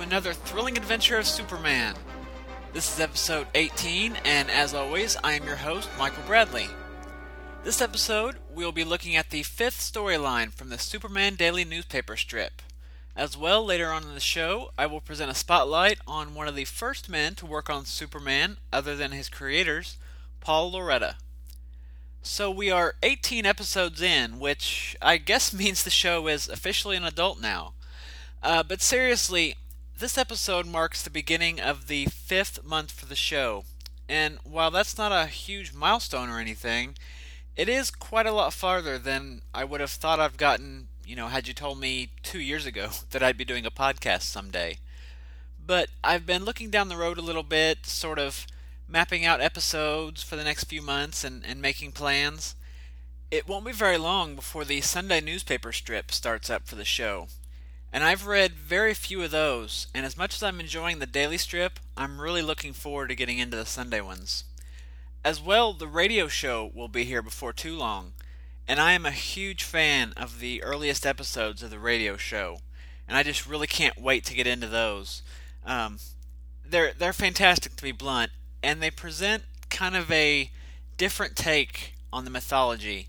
another thrilling adventure of Superman. This is episode 18, and as always, I am your host, Michael Bradley. This episode, we'll be looking at the fifth storyline from the Superman Daily newspaper strip. As well, later on in the show, I will present a spotlight on one of the first men to work on Superman, other than his creators, Paul Lauretta. So we are 18 episodes in, which I guess means the show is officially an adult now. Uh, but seriously, this episode marks the beginning of the fifth month for the show. And while that's not a huge milestone or anything, it is quite a lot farther than I would have thought I've gotten, you know, had you told me two years ago that I'd be doing a podcast someday. But I've been looking down the road a little bit, sort of mapping out episodes for the next few months and, and making plans. It won't be very long before the Sunday newspaper strip starts up for the show. And I've read very few of those, and as much as I'm enjoying the daily strip, I'm really looking forward to getting into the Sunday ones. As well, the radio show will be here before too long, and I am a huge fan of the earliest episodes of the radio show, and I just really can't wait to get into those. Um, they're they're fantastic to be blunt, and they present kind of a different take on the mythology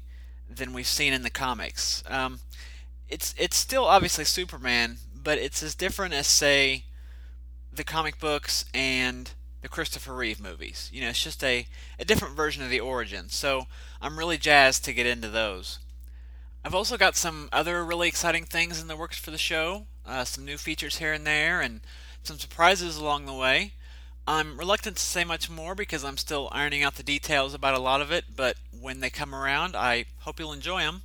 than we've seen in the comics. Um, it's it's still obviously Superman, but it's as different as say the comic books and the Christopher Reeve movies. You know, it's just a, a different version of the origin. So I'm really jazzed to get into those. I've also got some other really exciting things in the works for the show, uh, some new features here and there, and some surprises along the way. I'm reluctant to say much more because I'm still ironing out the details about a lot of it, but when they come around, I hope you'll enjoy them.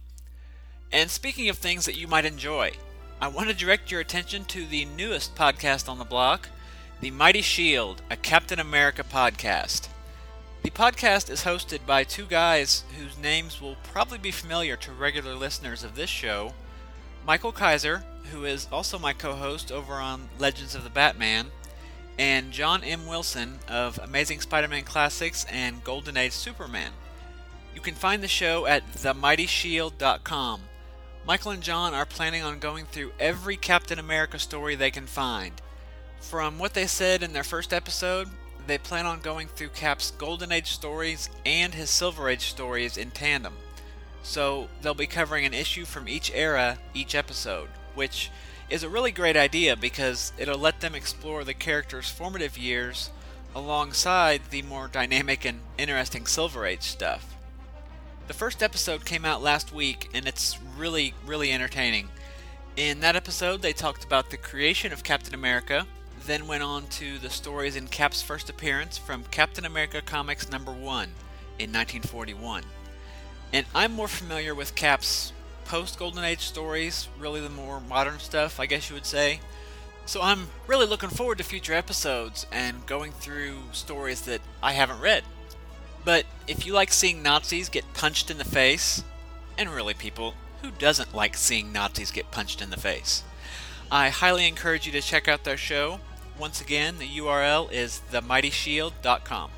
And speaking of things that you might enjoy, I want to direct your attention to the newest podcast on the block, The Mighty Shield, a Captain America podcast. The podcast is hosted by two guys whose names will probably be familiar to regular listeners of this show Michael Kaiser, who is also my co host over on Legends of the Batman, and John M. Wilson of Amazing Spider Man Classics and Golden Age Superman. You can find the show at themightyshield.com. Michael and John are planning on going through every Captain America story they can find. From what they said in their first episode, they plan on going through Cap's Golden Age stories and his Silver Age stories in tandem. So they'll be covering an issue from each era each episode, which is a really great idea because it'll let them explore the characters' formative years alongside the more dynamic and interesting Silver Age stuff. The first episode came out last week, and it's really, really entertaining. In that episode, they talked about the creation of Captain America, then went on to the stories in Cap's first appearance from Captain America Comics number 1 in 1941. And I'm more familiar with Cap's post Golden Age stories, really the more modern stuff, I guess you would say. So I'm really looking forward to future episodes and going through stories that I haven't read. But if you like seeing Nazis get punched in the face, and really, people, who doesn't like seeing Nazis get punched in the face? I highly encourage you to check out their show. Once again, the URL is themightyshield.com.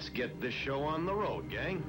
let's get this show on the road, gang.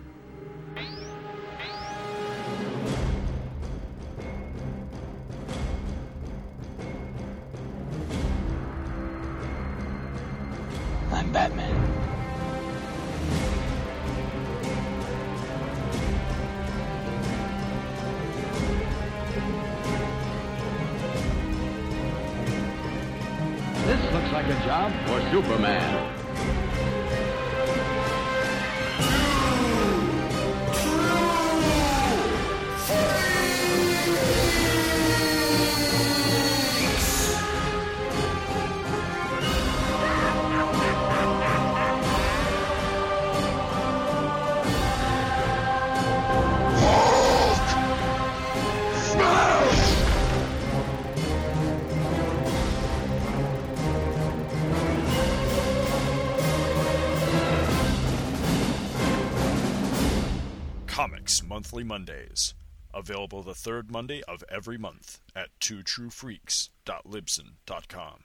Comics Monthly Mondays. Available the third Monday of every month at twotruefreaks.libsyn.com.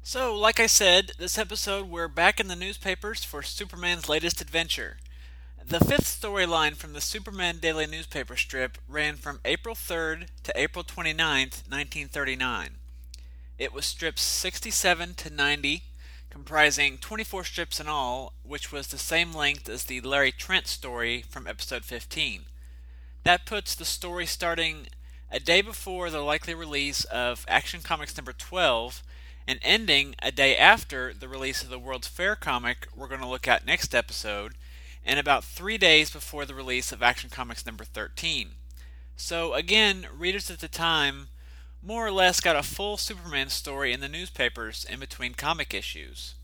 So, like I said, this episode we're back in the newspapers for Superman's latest adventure. The fifth storyline from the Superman Daily newspaper strip ran from April 3rd to April 29th, 1939. It was strips 67 to 90, comprising 24 strips in all, which was the same length as the Larry Trent story from episode 15. That puts the story starting a day before the likely release of Action Comics number 12 and ending a day after the release of the World's Fair comic we're going to look at next episode, and about three days before the release of Action Comics number 13. So, again, readers at the time more or less got a full Superman story in the newspapers in between comic issues.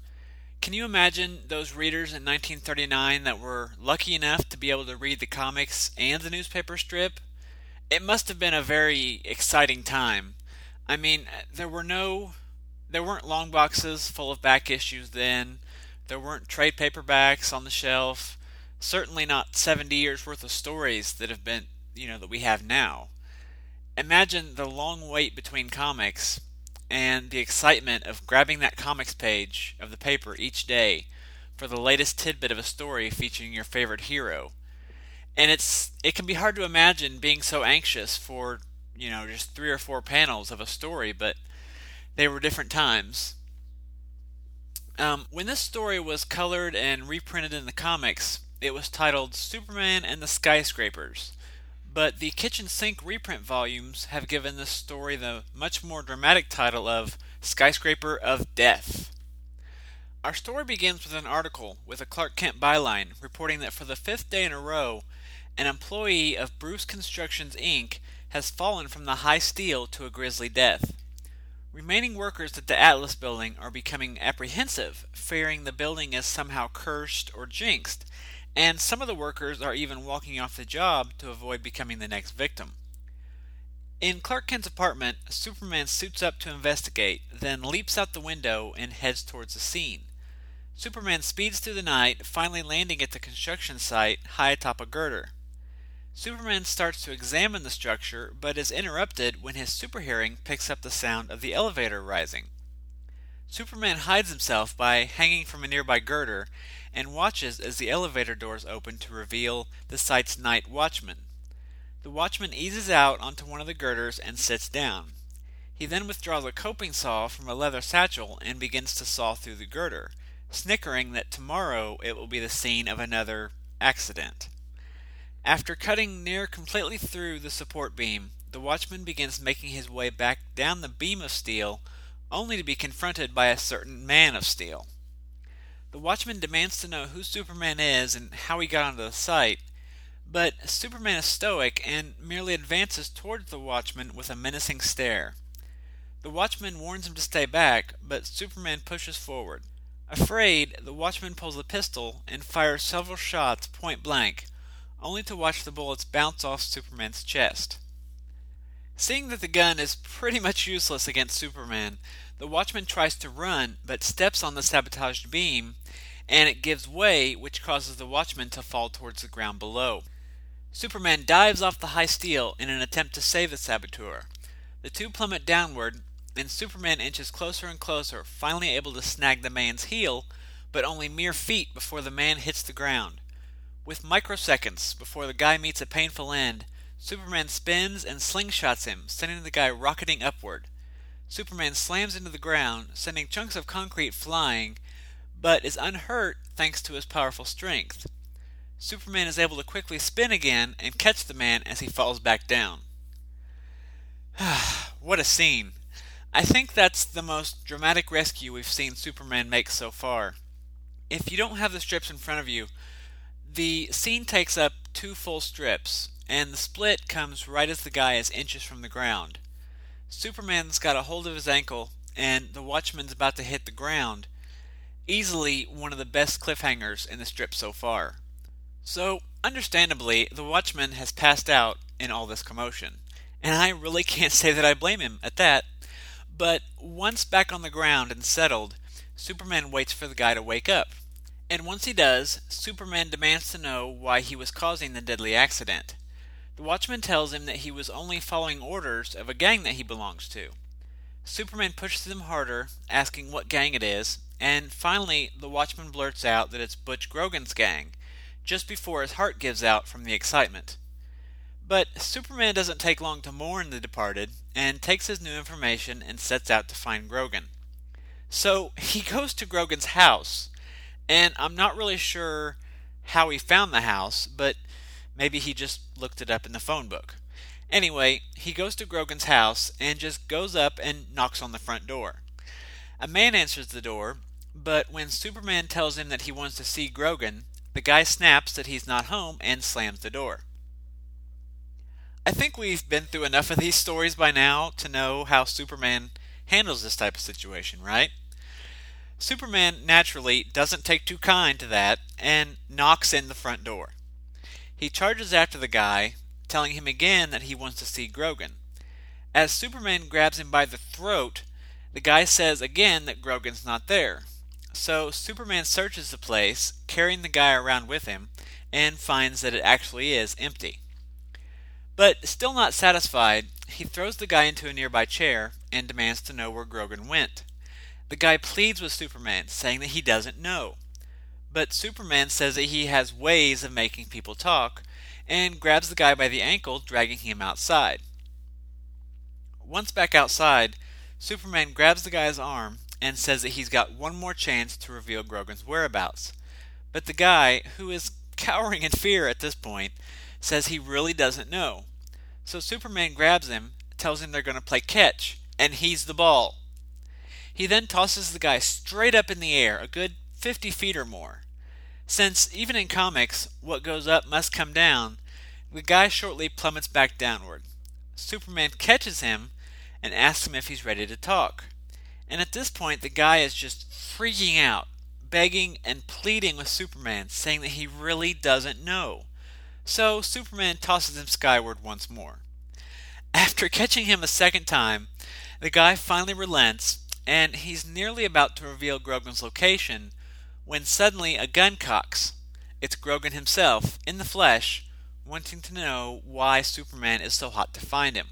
Can you imagine those readers in 1939 that were lucky enough to be able to read the comics and the newspaper strip? It must have been a very exciting time. I mean, there were no there weren't long boxes full of back issues then. There weren't trade paperbacks on the shelf. Certainly not 70 years worth of stories that have been, you know, that we have now. Imagine the long wait between comics and the excitement of grabbing that comics page of the paper each day for the latest tidbit of a story featuring your favorite hero. And it's it can be hard to imagine being so anxious for, you know, just 3 or 4 panels of a story, but they were different times. Um, when this story was colored and reprinted in the comics, it was titled Superman and the Skyscrapers. But the kitchen sink reprint volumes have given this story the much more dramatic title of Skyscraper of Death. Our story begins with an article with a Clark Kent byline reporting that for the fifth day in a row, an employee of Bruce Constructions Inc. has fallen from the high steel to a grisly death. Remaining workers at the Atlas building are becoming apprehensive, fearing the building is somehow cursed or jinxed, and some of the workers are even walking off the job to avoid becoming the next victim. In Clark Kent's apartment, Superman suits up to investigate, then leaps out the window and heads towards the scene. Superman speeds through the night, finally landing at the construction site high atop a girder. Superman starts to examine the structure, but is interrupted when his super hearing picks up the sound of the elevator rising. Superman hides himself by hanging from a nearby girder and watches as the elevator doors open to reveal the site's night watchman. The watchman eases out onto one of the girders and sits down. He then withdraws a coping saw from a leather satchel and begins to saw through the girder, snickering that tomorrow it will be the scene of another accident. After cutting near completely through the support beam, the watchman begins making his way back down the beam of steel, only to be confronted by a certain man of steel. The watchman demands to know who Superman is and how he got onto the site, but Superman is stoic and merely advances towards the watchman with a menacing stare. The watchman warns him to stay back, but Superman pushes forward. Afraid, the watchman pulls a pistol and fires several shots point blank, only to watch the bullets bounce off Superman's chest. Seeing that the gun is pretty much useless against Superman, the Watchman tries to run but steps on the sabotaged beam, and it gives way, which causes the Watchman to fall towards the ground below. Superman dives off the high steel in an attempt to save the saboteur. The two plummet downward, and Superman inches closer and closer, finally able to snag the man's heel, but only mere feet before the man hits the ground. With microseconds before the guy meets a painful end, Superman spins and slingshots him, sending the guy rocketing upward. Superman slams into the ground, sending chunks of concrete flying, but is unhurt thanks to his powerful strength. Superman is able to quickly spin again and catch the man as he falls back down. what a scene! I think that's the most dramatic rescue we've seen Superman make so far. If you don't have the strips in front of you, the scene takes up two full strips, and the split comes right as the guy is inches from the ground. Superman's got a hold of his ankle, and the Watchman's about to hit the ground. Easily one of the best cliffhangers in the strip so far. So, understandably, the Watchman has passed out in all this commotion, and I really can't say that I blame him at that. But once back on the ground and settled, Superman waits for the guy to wake up. And once he does, Superman demands to know why he was causing the deadly accident. The Watchman tells him that he was only following orders of a gang that he belongs to. Superman pushes him harder, asking what gang it is, and finally the Watchman blurts out that it's Butch Grogan's gang, just before his heart gives out from the excitement. But Superman doesn't take long to mourn the departed and takes his new information and sets out to find Grogan. So he goes to Grogan's house, and I'm not really sure how he found the house, but maybe he just looked it up in the phone book. Anyway, he goes to Grogan's house and just goes up and knocks on the front door. A man answers the door, but when Superman tells him that he wants to see Grogan, the guy snaps that he's not home and slams the door. I think we've been through enough of these stories by now to know how Superman handles this type of situation, right? Superman naturally doesn't take too kind to that and knocks in the front door. He charges after the guy, telling him again that he wants to see Grogan. As Superman grabs him by the throat, the guy says again that Grogan's not there. So Superman searches the place, carrying the guy around with him, and finds that it actually is empty. But still not satisfied, he throws the guy into a nearby chair and demands to know where Grogan went. The guy pleads with Superman, saying that he doesn't know. But Superman says that he has ways of making people talk, and grabs the guy by the ankle, dragging him outside. Once back outside, Superman grabs the guy's arm and says that he's got one more chance to reveal Grogan's whereabouts. But the guy, who is cowering in fear at this point, says he really doesn't know. So Superman grabs him, tells him they're going to play catch, and he's the ball. He then tosses the guy straight up in the air, a good 50 feet or more. Since, even in comics, what goes up must come down, the guy shortly plummets back downward. Superman catches him and asks him if he's ready to talk. And at this point, the guy is just freaking out, begging and pleading with Superman, saying that he really doesn't know. So Superman tosses him skyward once more. After catching him a second time, the guy finally relents and he's nearly about to reveal Grogan's location when suddenly a gun cocks. It's Grogan himself, in the flesh, wanting to know why Superman is so hot to find him.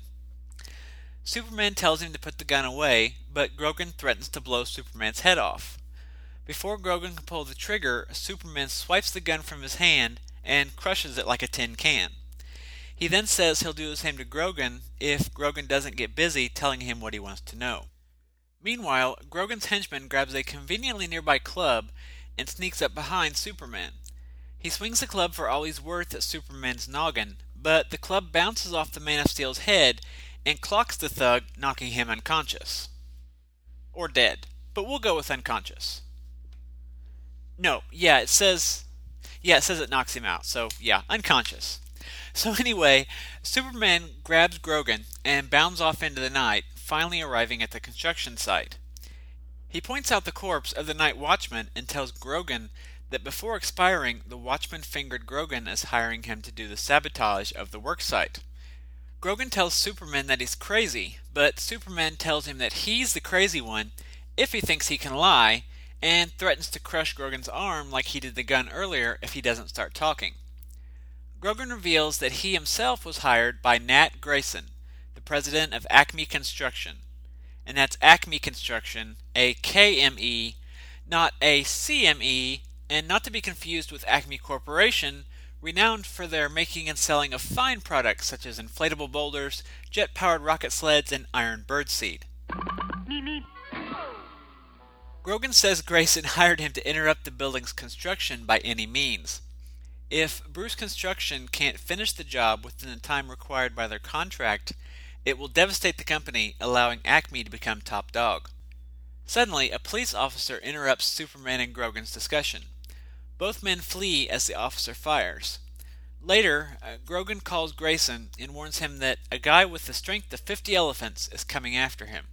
Superman tells him to put the gun away, but Grogan threatens to blow Superman's head off. Before Grogan can pull the trigger, Superman swipes the gun from his hand and crushes it like a tin can. He then says he'll do the same to Grogan if Grogan doesn't get busy telling him what he wants to know. Meanwhile, Grogan's henchman grabs a conveniently nearby club and sneaks up behind Superman. He swings the club for all he's worth at Superman's noggin, but the club bounces off the Man of Steel's head and clocks the thug, knocking him unconscious. Or dead, but we'll go with unconscious. No, yeah, it says yeah, it says it knocks him out. So, yeah, unconscious. So, anyway, Superman grabs Grogan and bounds off into the night, finally arriving at the construction site. He points out the corpse of the night watchman and tells Grogan that before expiring, the watchman fingered Grogan as hiring him to do the sabotage of the worksite. Grogan tells Superman that he's crazy, but Superman tells him that he's the crazy one if he thinks he can lie and threatens to crush Grogan's arm like he did the gun earlier if he doesn't start talking. Grogan reveals that he himself was hired by Nat Grayson, the president of Acme Construction. And that's Acme Construction, a KME, not a CME, and not to be confused with Acme Corporation, renowned for their making and selling of fine products such as inflatable boulders, jet powered rocket sleds, and iron birdseed. Grogan says Grayson hired him to interrupt the building's construction by any means. If Bruce Construction can't finish the job within the time required by their contract, it will devastate the company, allowing Acme to become top dog. Suddenly, a police officer interrupts Superman and Grogan's discussion. Both men flee as the officer fires. Later, uh, Grogan calls Grayson and warns him that a guy with the strength of 50 elephants is coming after him.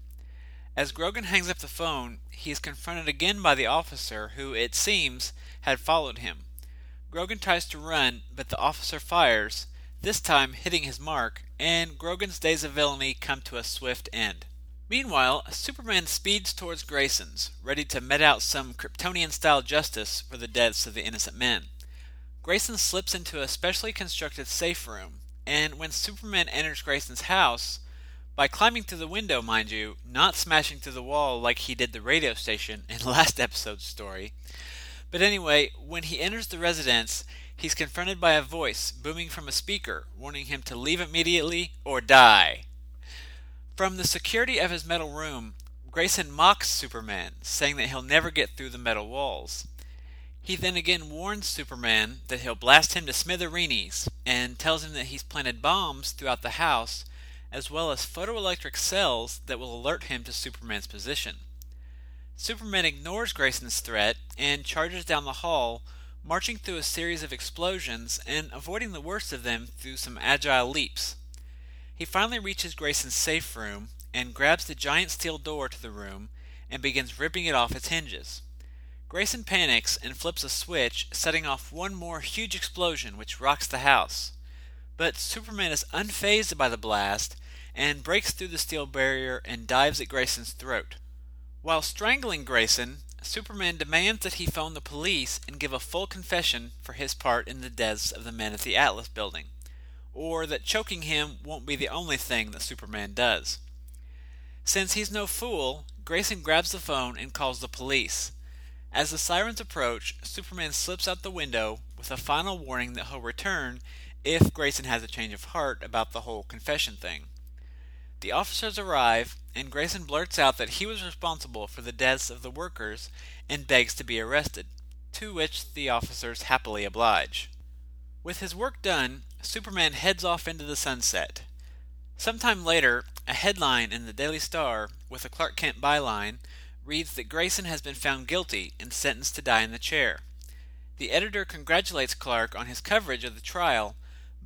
As Grogan hangs up the phone, he is confronted again by the officer who, it seems, had followed him. Grogan tries to run, but the officer fires, this time hitting his mark, and Grogan's days of villainy come to a swift end. Meanwhile, Superman speeds towards Grayson's, ready to met out some Kryptonian style justice for the deaths of the innocent men. Grayson slips into a specially constructed safe room, and when Superman enters Grayson's house, by climbing through the window, mind you, not smashing through the wall like he did the radio station in last episode's story. But anyway, when he enters the residence, he's confronted by a voice booming from a speaker warning him to leave immediately or die. From the security of his metal room, Grayson mocks Superman, saying that he'll never get through the metal walls. He then again warns Superman that he'll blast him to smithereens and tells him that he's planted bombs throughout the house as well as photoelectric cells that will alert him to Superman's position. Superman ignores Grayson's threat and charges down the hall, marching through a series of explosions and avoiding the worst of them through some agile leaps. He finally reaches Grayson's safe room and grabs the giant steel door to the room and begins ripping it off its hinges. Grayson panics and flips a switch, setting off one more huge explosion which rocks the house. But Superman is unfazed by the blast and breaks through the steel barrier and dives at Grayson's throat. While strangling Grayson, Superman demands that he phone the police and give a full confession for his part in the deaths of the men at the Atlas building, or that choking him won't be the only thing that Superman does. Since he's no fool, Grayson grabs the phone and calls the police. As the sirens approach, Superman slips out the window with a final warning that he'll return if Grayson has a change of heart about the whole confession thing. The officers arrive, and Grayson blurts out that he was responsible for the deaths of the workers and begs to be arrested, to which the officers happily oblige. With his work done, Superman heads off into the sunset. Sometime later, a headline in the Daily Star with a Clark Kent byline reads that Grayson has been found guilty and sentenced to die in the chair. The editor congratulates Clark on his coverage of the trial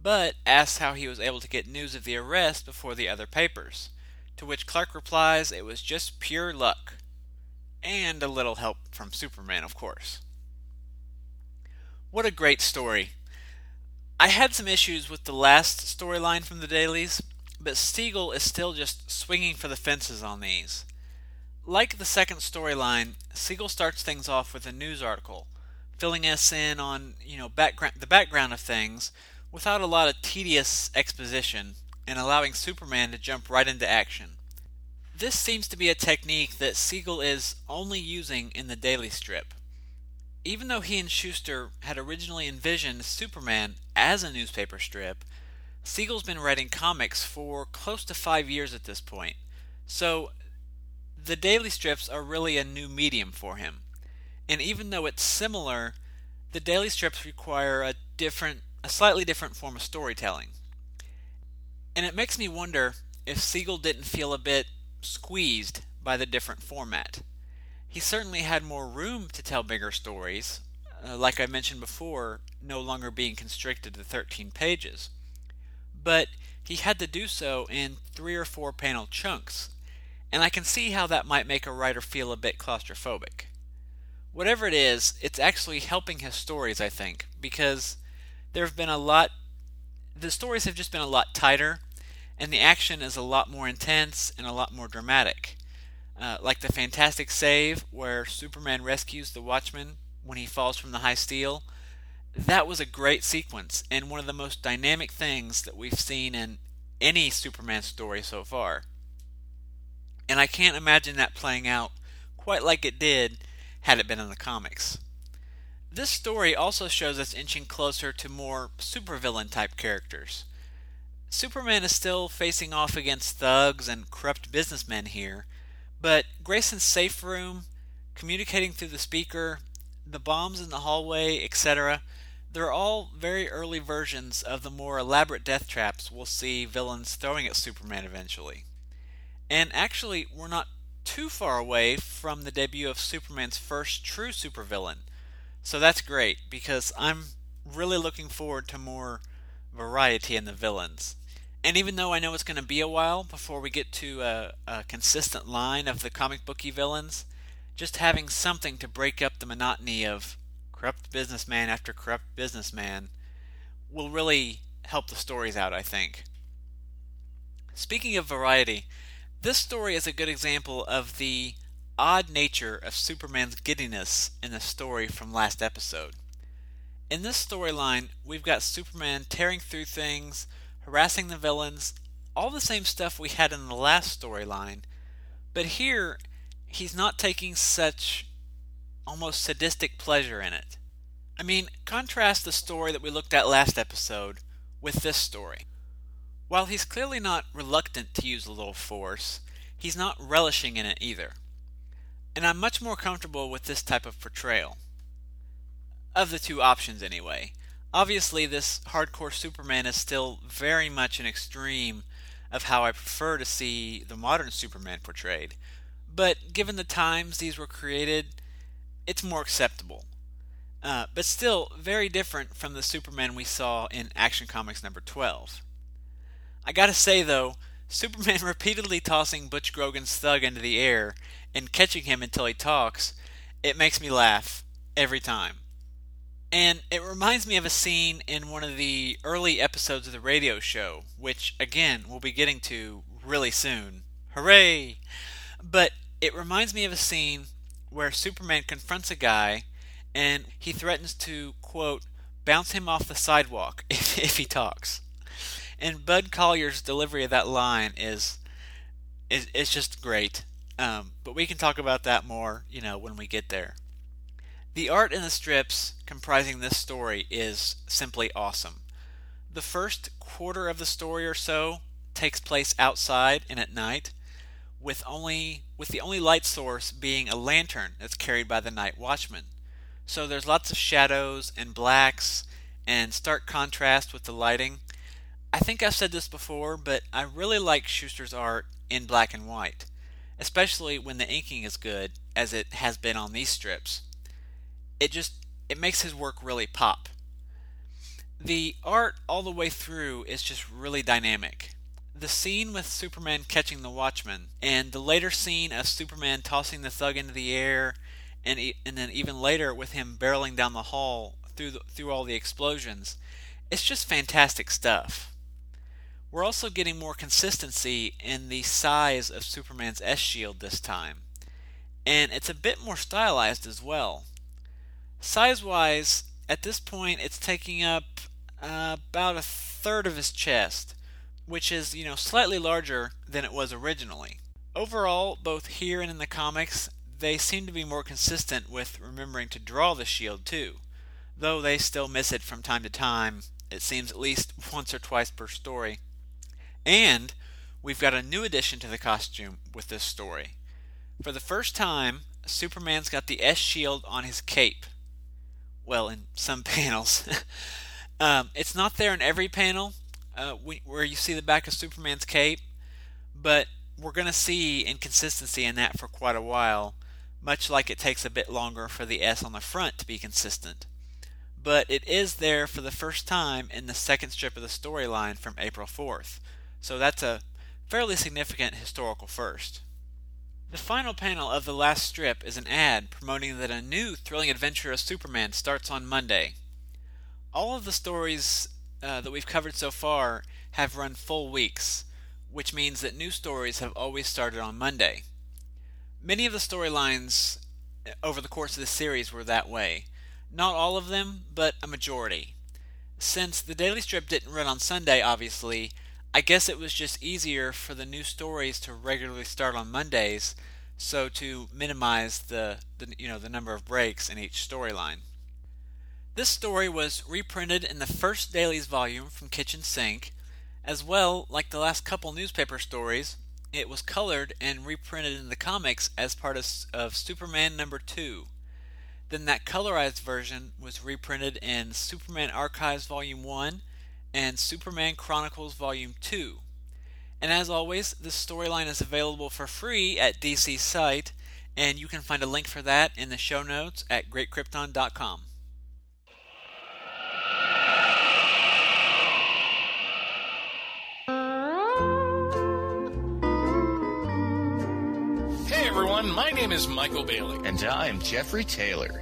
but asks how he was able to get news of the arrest before the other papers. To which Clark replies it was just pure luck. And a little help from Superman, of course. What a great story. I had some issues with the last storyline from the dailies, but Siegel is still just swinging for the fences on these. Like the second storyline, Siegel starts things off with a news article, filling us in on, you know, background the background of things without a lot of tedious exposition and allowing Superman to jump right into action. This seems to be a technique that Siegel is only using in the daily strip. Even though he and Shuster had originally envisioned Superman as a newspaper strip, Siegel's been writing comics for close to five years at this point, so the daily strips are really a new medium for him. And even though it's similar, the daily strips require a different a slightly different form of storytelling. And it makes me wonder if Siegel didn't feel a bit squeezed by the different format. He certainly had more room to tell bigger stories, uh, like I mentioned before, no longer being constricted to 13 pages. But he had to do so in three or four panel chunks, and I can see how that might make a writer feel a bit claustrophobic. Whatever it is, it's actually helping his stories, I think, because there have been a lot the stories have just been a lot tighter and the action is a lot more intense and a lot more dramatic uh, like the fantastic save where superman rescues the watchman when he falls from the high steel. That was a great sequence and one of the most dynamic things that we've seen in any superman story so far. And i can't imagine that playing out quite like it did had it been in the comics. This story also shows us inching closer to more supervillain type characters. Superman is still facing off against thugs and corrupt businessmen here, but Grayson's safe room, communicating through the speaker, the bombs in the hallway, etc., they're all very early versions of the more elaborate death traps we'll see villains throwing at Superman eventually. And actually, we're not too far away from the debut of Superman's first true supervillain so that's great because I'm really looking forward to more variety in the villains. And even though I know it's going to be a while before we get to a, a, consistent line of the comic booky villains, just having something to break up the monotony of corrupt businessman after corrupt businessman will really help the stories out, I think. Speaking of variety, This story is a good example of the odd nature of Superman's giddiness in the story from last episode. In this storyline, we've got Superman tearing through things, harassing the villains, all the same stuff we had in the last storyline, but here he's not taking such almost sadistic pleasure in it. I mean, contrast the story that we looked at last episode with this story. While he's clearly not reluctant to use a little force, he's not relishing in it either. And I'm much more comfortable with this type of portrayal. Of the two options, anyway. Obviously, this hardcore Superman is still very much an extreme of how I prefer to see the modern Superman portrayed. But given the times these were created, it's more acceptable. Uh, but still very different from the Superman we saw in Action Comics number 12. I gotta say though, Superman repeatedly tossing Butch Grogan's thug into the air and catching him until he talks, it makes me laugh every time. And it reminds me of a scene in one of the early episodes of the radio show, which again we'll be getting to really soon. Hooray! But it reminds me of a scene where Superman confronts a guy and he threatens to, quote, bounce him off the sidewalk if, if he talks. And Bud Collyer's delivery of that line is is, is just great. Um, but we can talk about that more, you know, when we get there. The art in the strips comprising this story is simply awesome. The first quarter of the story or so takes place outside and at night, with only with the only light source being a lantern that's carried by the night watchman. So there's lots of shadows and blacks and stark contrast with the lighting. I think I've said this before, but I really like Shuster's art in black and white, especially when the inking is good, as it has been on these strips. It just it makes his work really pop. The art all the way through is just really dynamic the scene with Superman catching the Watchman, and the later scene of Superman tossing the thug into the air, and and then even later with him barreling down the hall through the, through all the explosions, it's just fantastic stuff. We're also getting more consistency in the size of Superman's S shield this time, and it's a bit more stylized as well. Size wise, at this point, it's taking up uh, about a third of his chest which is, you know, slightly larger than it was originally. Overall, both here and in the comics, they seem to be more consistent with remembering to draw the shield too, though they still miss it from time to time, it seems at least once or twice per story. And we've got a new addition to the costume with this story. For the first time, Superman's got the S shield on his cape. Well, in some panels. um, it's not there in every panel, uh, where you see the back of Superman's cape, but we're going to see inconsistency in that for quite a while, much like it takes a bit longer for the S on the front to be consistent. But it is there for the first time in the second strip of the storyline from April 4th, so that's a fairly significant historical first. The final panel of the last strip is an ad promoting that a new thrilling adventure of Superman starts on Monday. All of the stories uh, that we've covered so far have run full weeks, which means that new stories have always started on Monday. Many of the storylines uh, over the course of the series were that way. Not all of them, but a majority. Since the daily strip didn't run on Sunday, obviously, I guess it was just easier for the new stories to regularly start on Mondays, so to minimize the, the you know the number of breaks in each storyline. This story was reprinted in the first dailies volume from Kitchen Sink. As well, like the last couple newspaper stories, it was colored and reprinted in the comics as part of, of Superman number 2. Then that colorized version was reprinted in Superman Archives Volume 1 and Superman Chronicles Volume 2. And as always, this storyline is available for free at DC's site, and you can find a link for that in the show notes at greatkrypton.com. Hey everyone. My name is Michael Bailey. And I'm Jeffrey Taylor.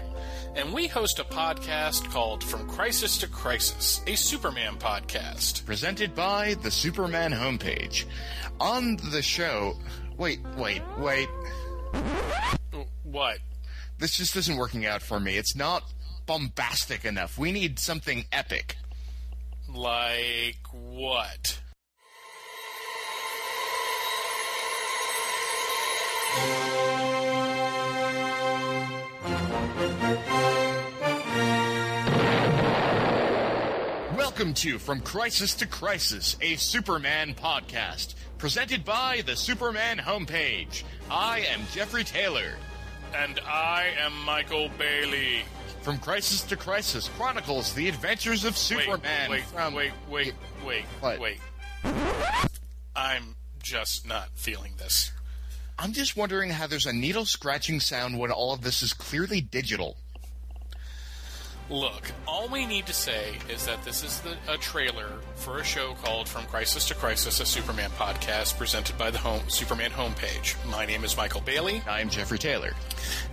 And we host a podcast called From Crisis to Crisis, a Superman podcast. Presented by the Superman homepage. On the show, Wait, wait, wait. Uh, what? This just isn't working out for me. It's not bombastic enough. We need something epic. Like what? Welcome to From Crisis to Crisis, a Superman podcast, presented by the Superman homepage. I am Jeffrey Taylor. And I am Michael Bailey. From Crisis to Crisis chronicles the adventures of Wait, Superman. wait, from... wait, wait, wait, What? wait. I'm just not feeling this. I'm just wondering how there's a needle scratching sound when all of this is clearly digital. Look, all we need to say is that this is the, a trailer for a show called From Crisis to Crisis, a Superman podcast presented by the home, Superman homepage. My name is Michael Bailey, I'm Jeffrey Taylor.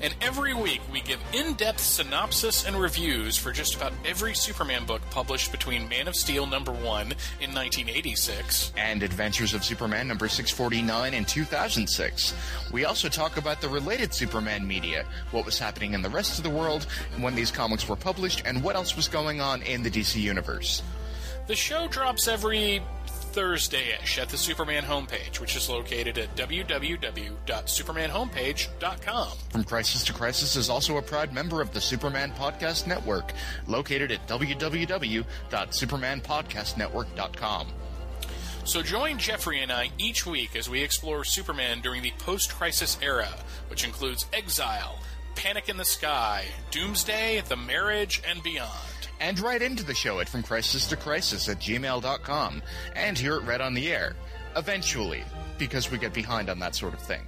and every week we give in depth synopsis and reviews for just about every Superman book published between Man of Steel number 1 in 1986 and Adventures of Superman number 649 in 2006. We also talk about the related Superman media, what was happening in the rest of the world when these comics were published, and what else was going on in the DC universe. The show drops every Thursday ish at the Superman homepage, which is located at www.supermanhomepage.com. From Crisis to Crisis is also a proud member of the Superman Podcast Network, located at www.supermanpodcastnetwork.com. So join Jeffrey and I each week as we explore Superman during the post crisis era, which includes Exile, Panic in the Sky, Doomsday, The Marriage, and beyond. And write into the show at From Crisis to Crisis at gmail.com, and hear it read on the air. Eventually, because we get behind on that sort of thing.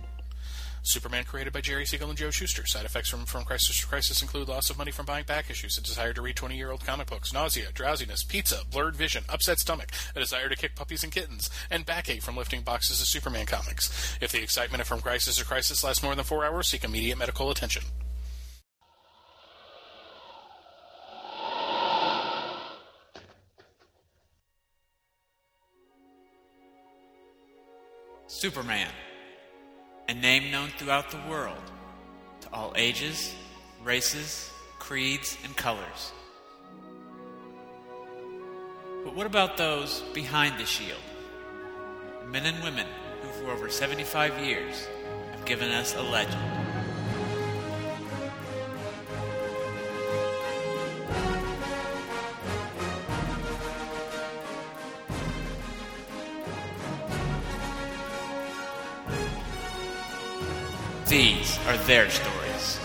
Superman created by Jerry Siegel and Joe Shuster. Side effects from, from Crisis to Crisis include loss of money from buying back issues, a desire to read 20 year old comic books, nausea, drowsiness, pizza, blurred vision, upset stomach, a desire to kick puppies and kittens, and backache from lifting boxes of Superman comics. If the excitement of From Crisis to Crisis lasts more than four hours, seek immediate medical attention. Superman, a name known throughout the world to all ages, races, creeds, and colors. But what about those behind the shield? Men and women who, for over 75 years, have given us a legend. Are their stories.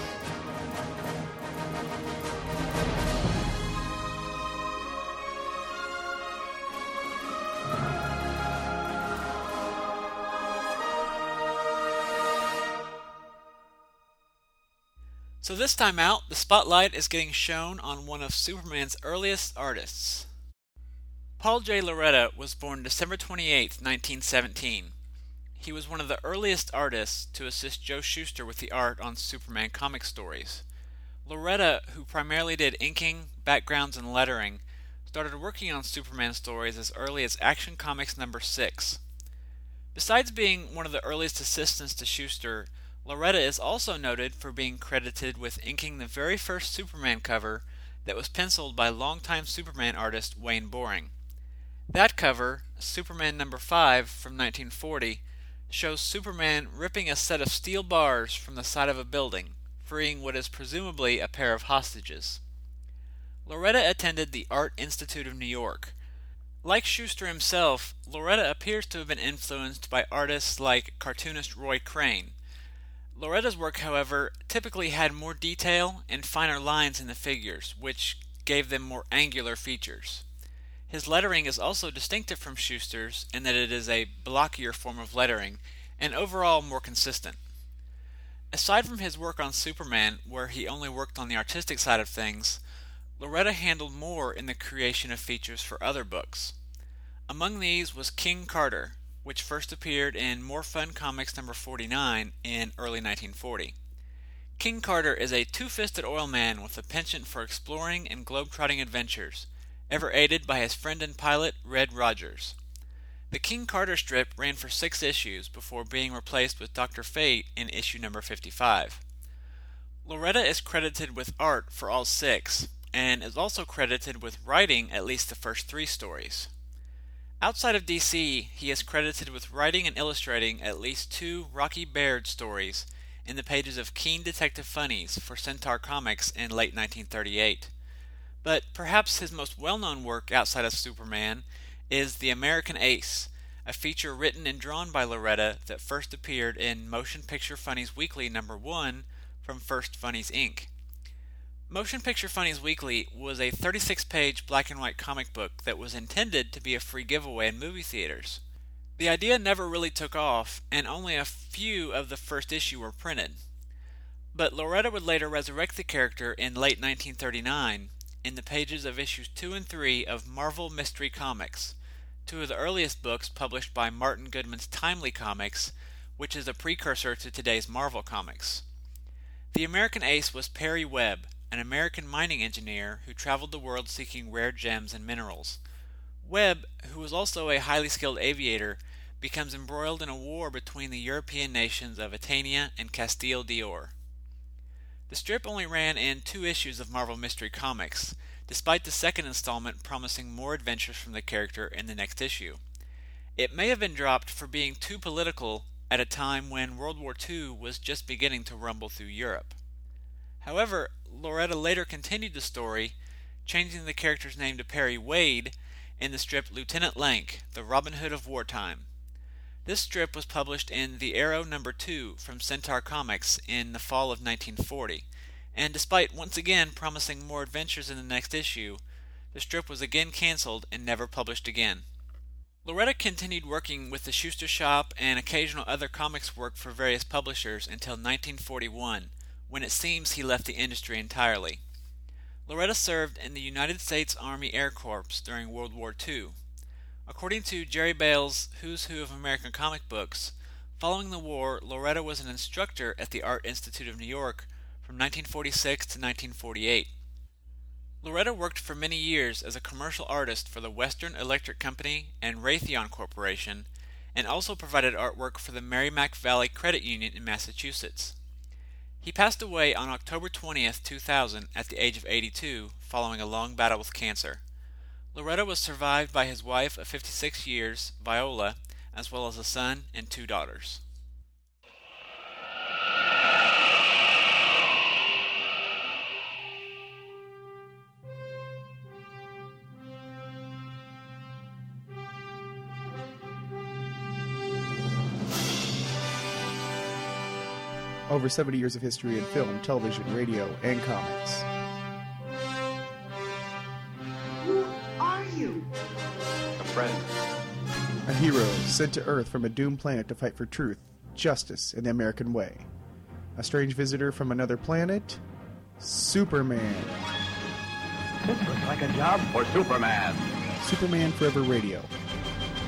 So this time out, the spotlight is getting shown on one of Superman's earliest artists. Paul J. Lauretta was born December 28, 1917. He was one of the earliest artists to assist Joe Shuster with the art on Superman comic stories. Lauretta, who primarily did inking, backgrounds, and lettering, started working on Superman stories as early as Action Comics number 6. Besides being one of the earliest assistants to Shuster, Lauretta is also noted for being credited with inking the very first Superman cover that was penciled by longtime Superman artist Wayne Boring. That cover, Superman number 5 from 1940, shows Superman ripping a set of steel bars from the side of a building, freeing what is presumably a pair of hostages. Lauretta attended the Art Institute of New York. Like Shuster himself, Lauretta appears to have been influenced by artists like cartoonist Roy Crane. Lauretta's work, however, typically had more detail and finer lines in the figures, which gave them more angular features. His lettering is also distinctive from Shuster's in that it is a blockier form of lettering and overall more consistent. Aside from his work on Superman, where he only worked on the artistic side of things, Lauretta handled more in the creation of features for other books. Among these was King Carter, which first appeared in More Fun Comics number 49 in early 1940. King Carter is a two fisted oil man with a penchant for exploring and globe-trotting adventures, ever aided by his friend and pilot, Red Rogers. The King Carter strip ran for six issues before being replaced with Dr. Fate in issue number 55. Lauretta is credited with art for all six, and is also credited with writing at least the first three stories. Outside of DC, he is credited with writing and illustrating at least two Rocky Baird stories in the pages of Keen Detective Funnies for Centaur Comics in late 1938. But perhaps his most well known work outside of Superman is The American Ace, a feature written and drawn by Lauretta that first appeared in Motion Picture Funnies Weekly number 1 from First Funnies Inc. Motion Picture Funnies Weekly was a 36 page black and white comic book that was intended to be a free giveaway in movie theaters. The idea never really took off, and only a few of the first issue were printed. But Lauretta would later resurrect the character in late 1939 in the pages of issues 2 and 3 of Marvel Mystery Comics, two of the earliest books published by Martin Goodman's Timely Comics, which is a precursor to today's Marvel Comics. The American ace was Perry Webb, an American mining engineer who traveled the world seeking rare gems and minerals. Webb, who was also a highly skilled aviator, becomes embroiled in a war between the European nations of Etania and Castile d'Or. The strip only ran in two issues of Marvel Mystery Comics, despite the second installment promising more adventures from the character in the next issue. It may have been dropped for being too political at a time when World War II was just beginning to rumble through Europe. However, Lauretta later continued the story, changing the character's name to Perry Wade in the strip Lieutenant Lank, The Robin Hood of Wartime. This strip was published in The Arrow number 2 from Centaur Comics in the fall of 1940, and despite once again promising more adventures in the next issue, the strip was again canceled and never published again. Lauretta continued working with the Shuster Shop and occasional other comics work for various publishers until 1941, when it seems he left the industry entirely. Lauretta served in the United States Army Air Corps during World War II. According to Jerry Bails' Who's Who of American Comic Books, following the war, Lauretta was an instructor at the Art Institute of New York from 1946 to 1948. Lauretta worked for many years as a commercial artist for the Western Electric Company and Raytheon Corporation, and also provided artwork for the Merrimack Valley Credit Union in Massachusetts. He passed away on October 20, 2000, at the age of 82, following a long battle with cancer. Lauretta was survived by his wife of 56 years, Viola, as well as a son and two daughters. over 70 years of history in film, television, radio, and comics. You? A friend. A hero sent to Earth from a doomed planet to fight for truth, justice, and the American way. A strange visitor from another planet? Superman. This looks like a job for Superman. Superman Forever Radio.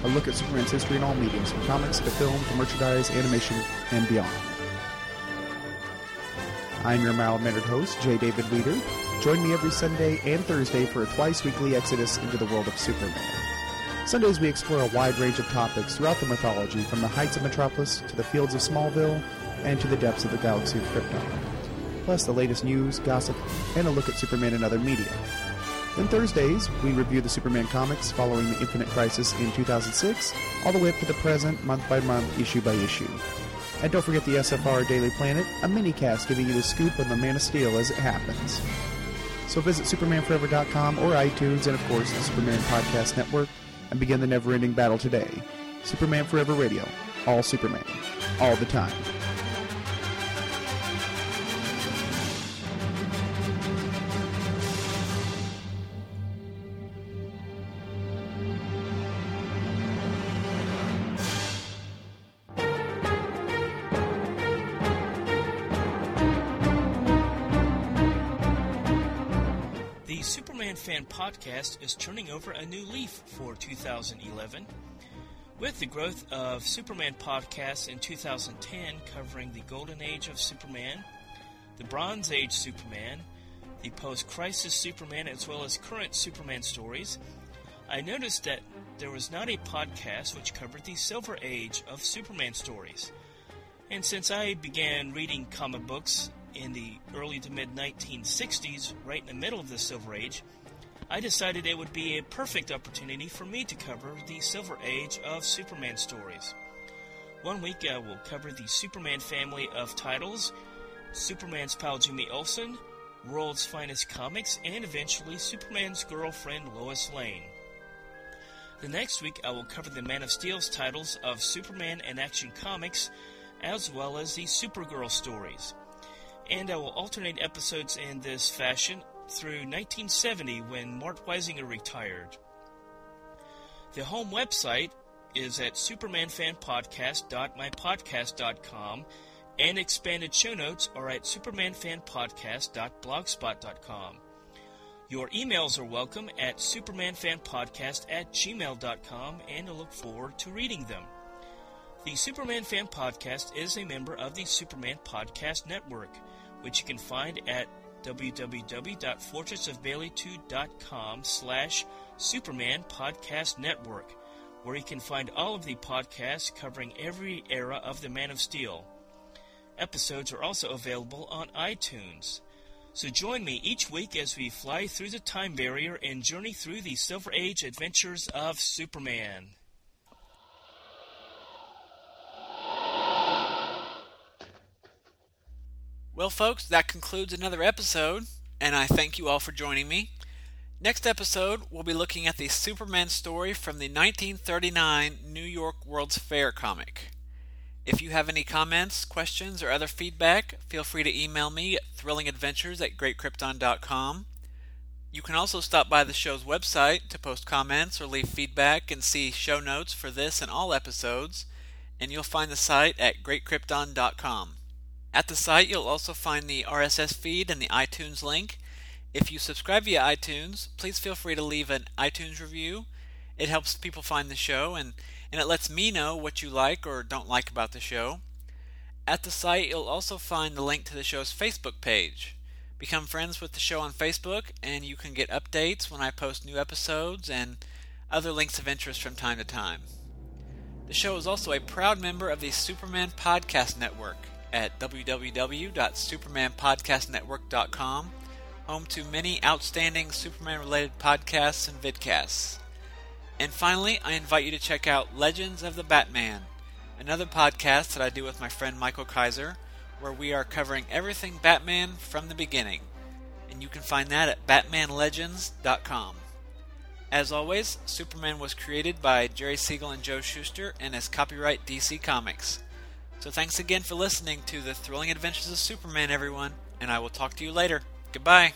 A look at Superman's history in all mediums, from comics to film to merchandise, animation, and beyond. I'm your mild-mannered host, J. David Weeder. Join me every Sunday and Thursday for a twice-weekly exodus into the world of Superman. Sundays we explore a wide range of topics throughout the mythology, from the heights of Metropolis to the fields of Smallville and to the depths of the galaxy of Krypton. Plus the latest news, gossip, and a look at Superman and other media. Then Thursdays, we review the Superman comics following the Infinite Crisis in 2006, all the way up to the present, month by month, issue by issue. And don't forget the SFR Daily Planet, a mini cast giving you the scoop on the Man of Steel as it happens. So visit SupermanForever.com or iTunes and, of course, the Superman Podcast Network and begin the never ending battle today. Superman Forever Radio. All Superman. All the time. Superman Fan Podcast is turning over a new leaf for 2011. With the growth of Superman podcasts in 2010 covering the Golden Age of Superman, the Bronze Age Superman, the post crisis Superman, as well as current Superman stories, I noticed that there was not a podcast which covered the Silver Age of Superman stories. And since I began reading comic books in the early to mid 1960s, right in the middle of the Silver Age, I decided it would be a perfect opportunity for me to cover the Silver Age of Superman stories. One week I will cover the Superman family of titles, Superman's pal Jimmy Olsen, World's Finest Comics, and eventually Superman's girlfriend Lois Lane. The next week I will cover the Man of Steel's titles of Superman and Action Comics, as well as the Supergirl stories. And I will alternate episodes in this fashion through 1970 when Mort Weisinger retired. The home website is at supermanfanpodcast.mypodcast.com and expanded show notes are at supermanfanpodcast.blogspot.com. Your emails are welcome at supermanfanpodcast at gmail.com and I look forward to reading them. The Superman Fan Podcast is a member of the Superman Podcast Network, which you can find at www.fortressofbaileytude.com slash Superman Podcast Network, where you can find all of the podcasts covering every era of the Man of Steel. Episodes are also available on iTunes. So join me each week as we fly through the time barrier and journey through the Silver Age adventures of Superman. Well, folks, that concludes another episode, and I thank you all for joining me. Next episode, we'll be looking at the Superman story from the 1939 New York World's Fair comic. If you have any comments, questions, or other feedback, feel free to email me at thrillingadventures at greatkrypton.com. You can also stop by the show's website to post comments or leave feedback and see show notes for this and all episodes, and you'll find the site at greatkrypton.com. At the site, you'll also find the RSS feed and the iTunes link. If you subscribe via iTunes, please feel free to leave an iTunes review. It helps people find the show and, and it lets me know what you like or don't like about the show. At the site, you'll also find the link to the show's Facebook page. Become friends with the show on Facebook, and you can get updates when I post new episodes and other links of interest from time to time. The show is also a proud member of the Superman Podcast Network at www.supermanpodcastnetwork.com, home to many outstanding Superman related podcasts and vidcasts. And finally, I invite you to check out Legends of the Batman, another podcast that I do with my friend Michael Kaiser, where we are covering everything Batman from the beginning. And you can find that at batmanlegends.com. As always, Superman was created by Jerry Siegel and Joe Shuster and is copyright DC Comics. So thanks again for listening to the thrilling adventures of Superman, everyone, and I will talk to you later. Goodbye.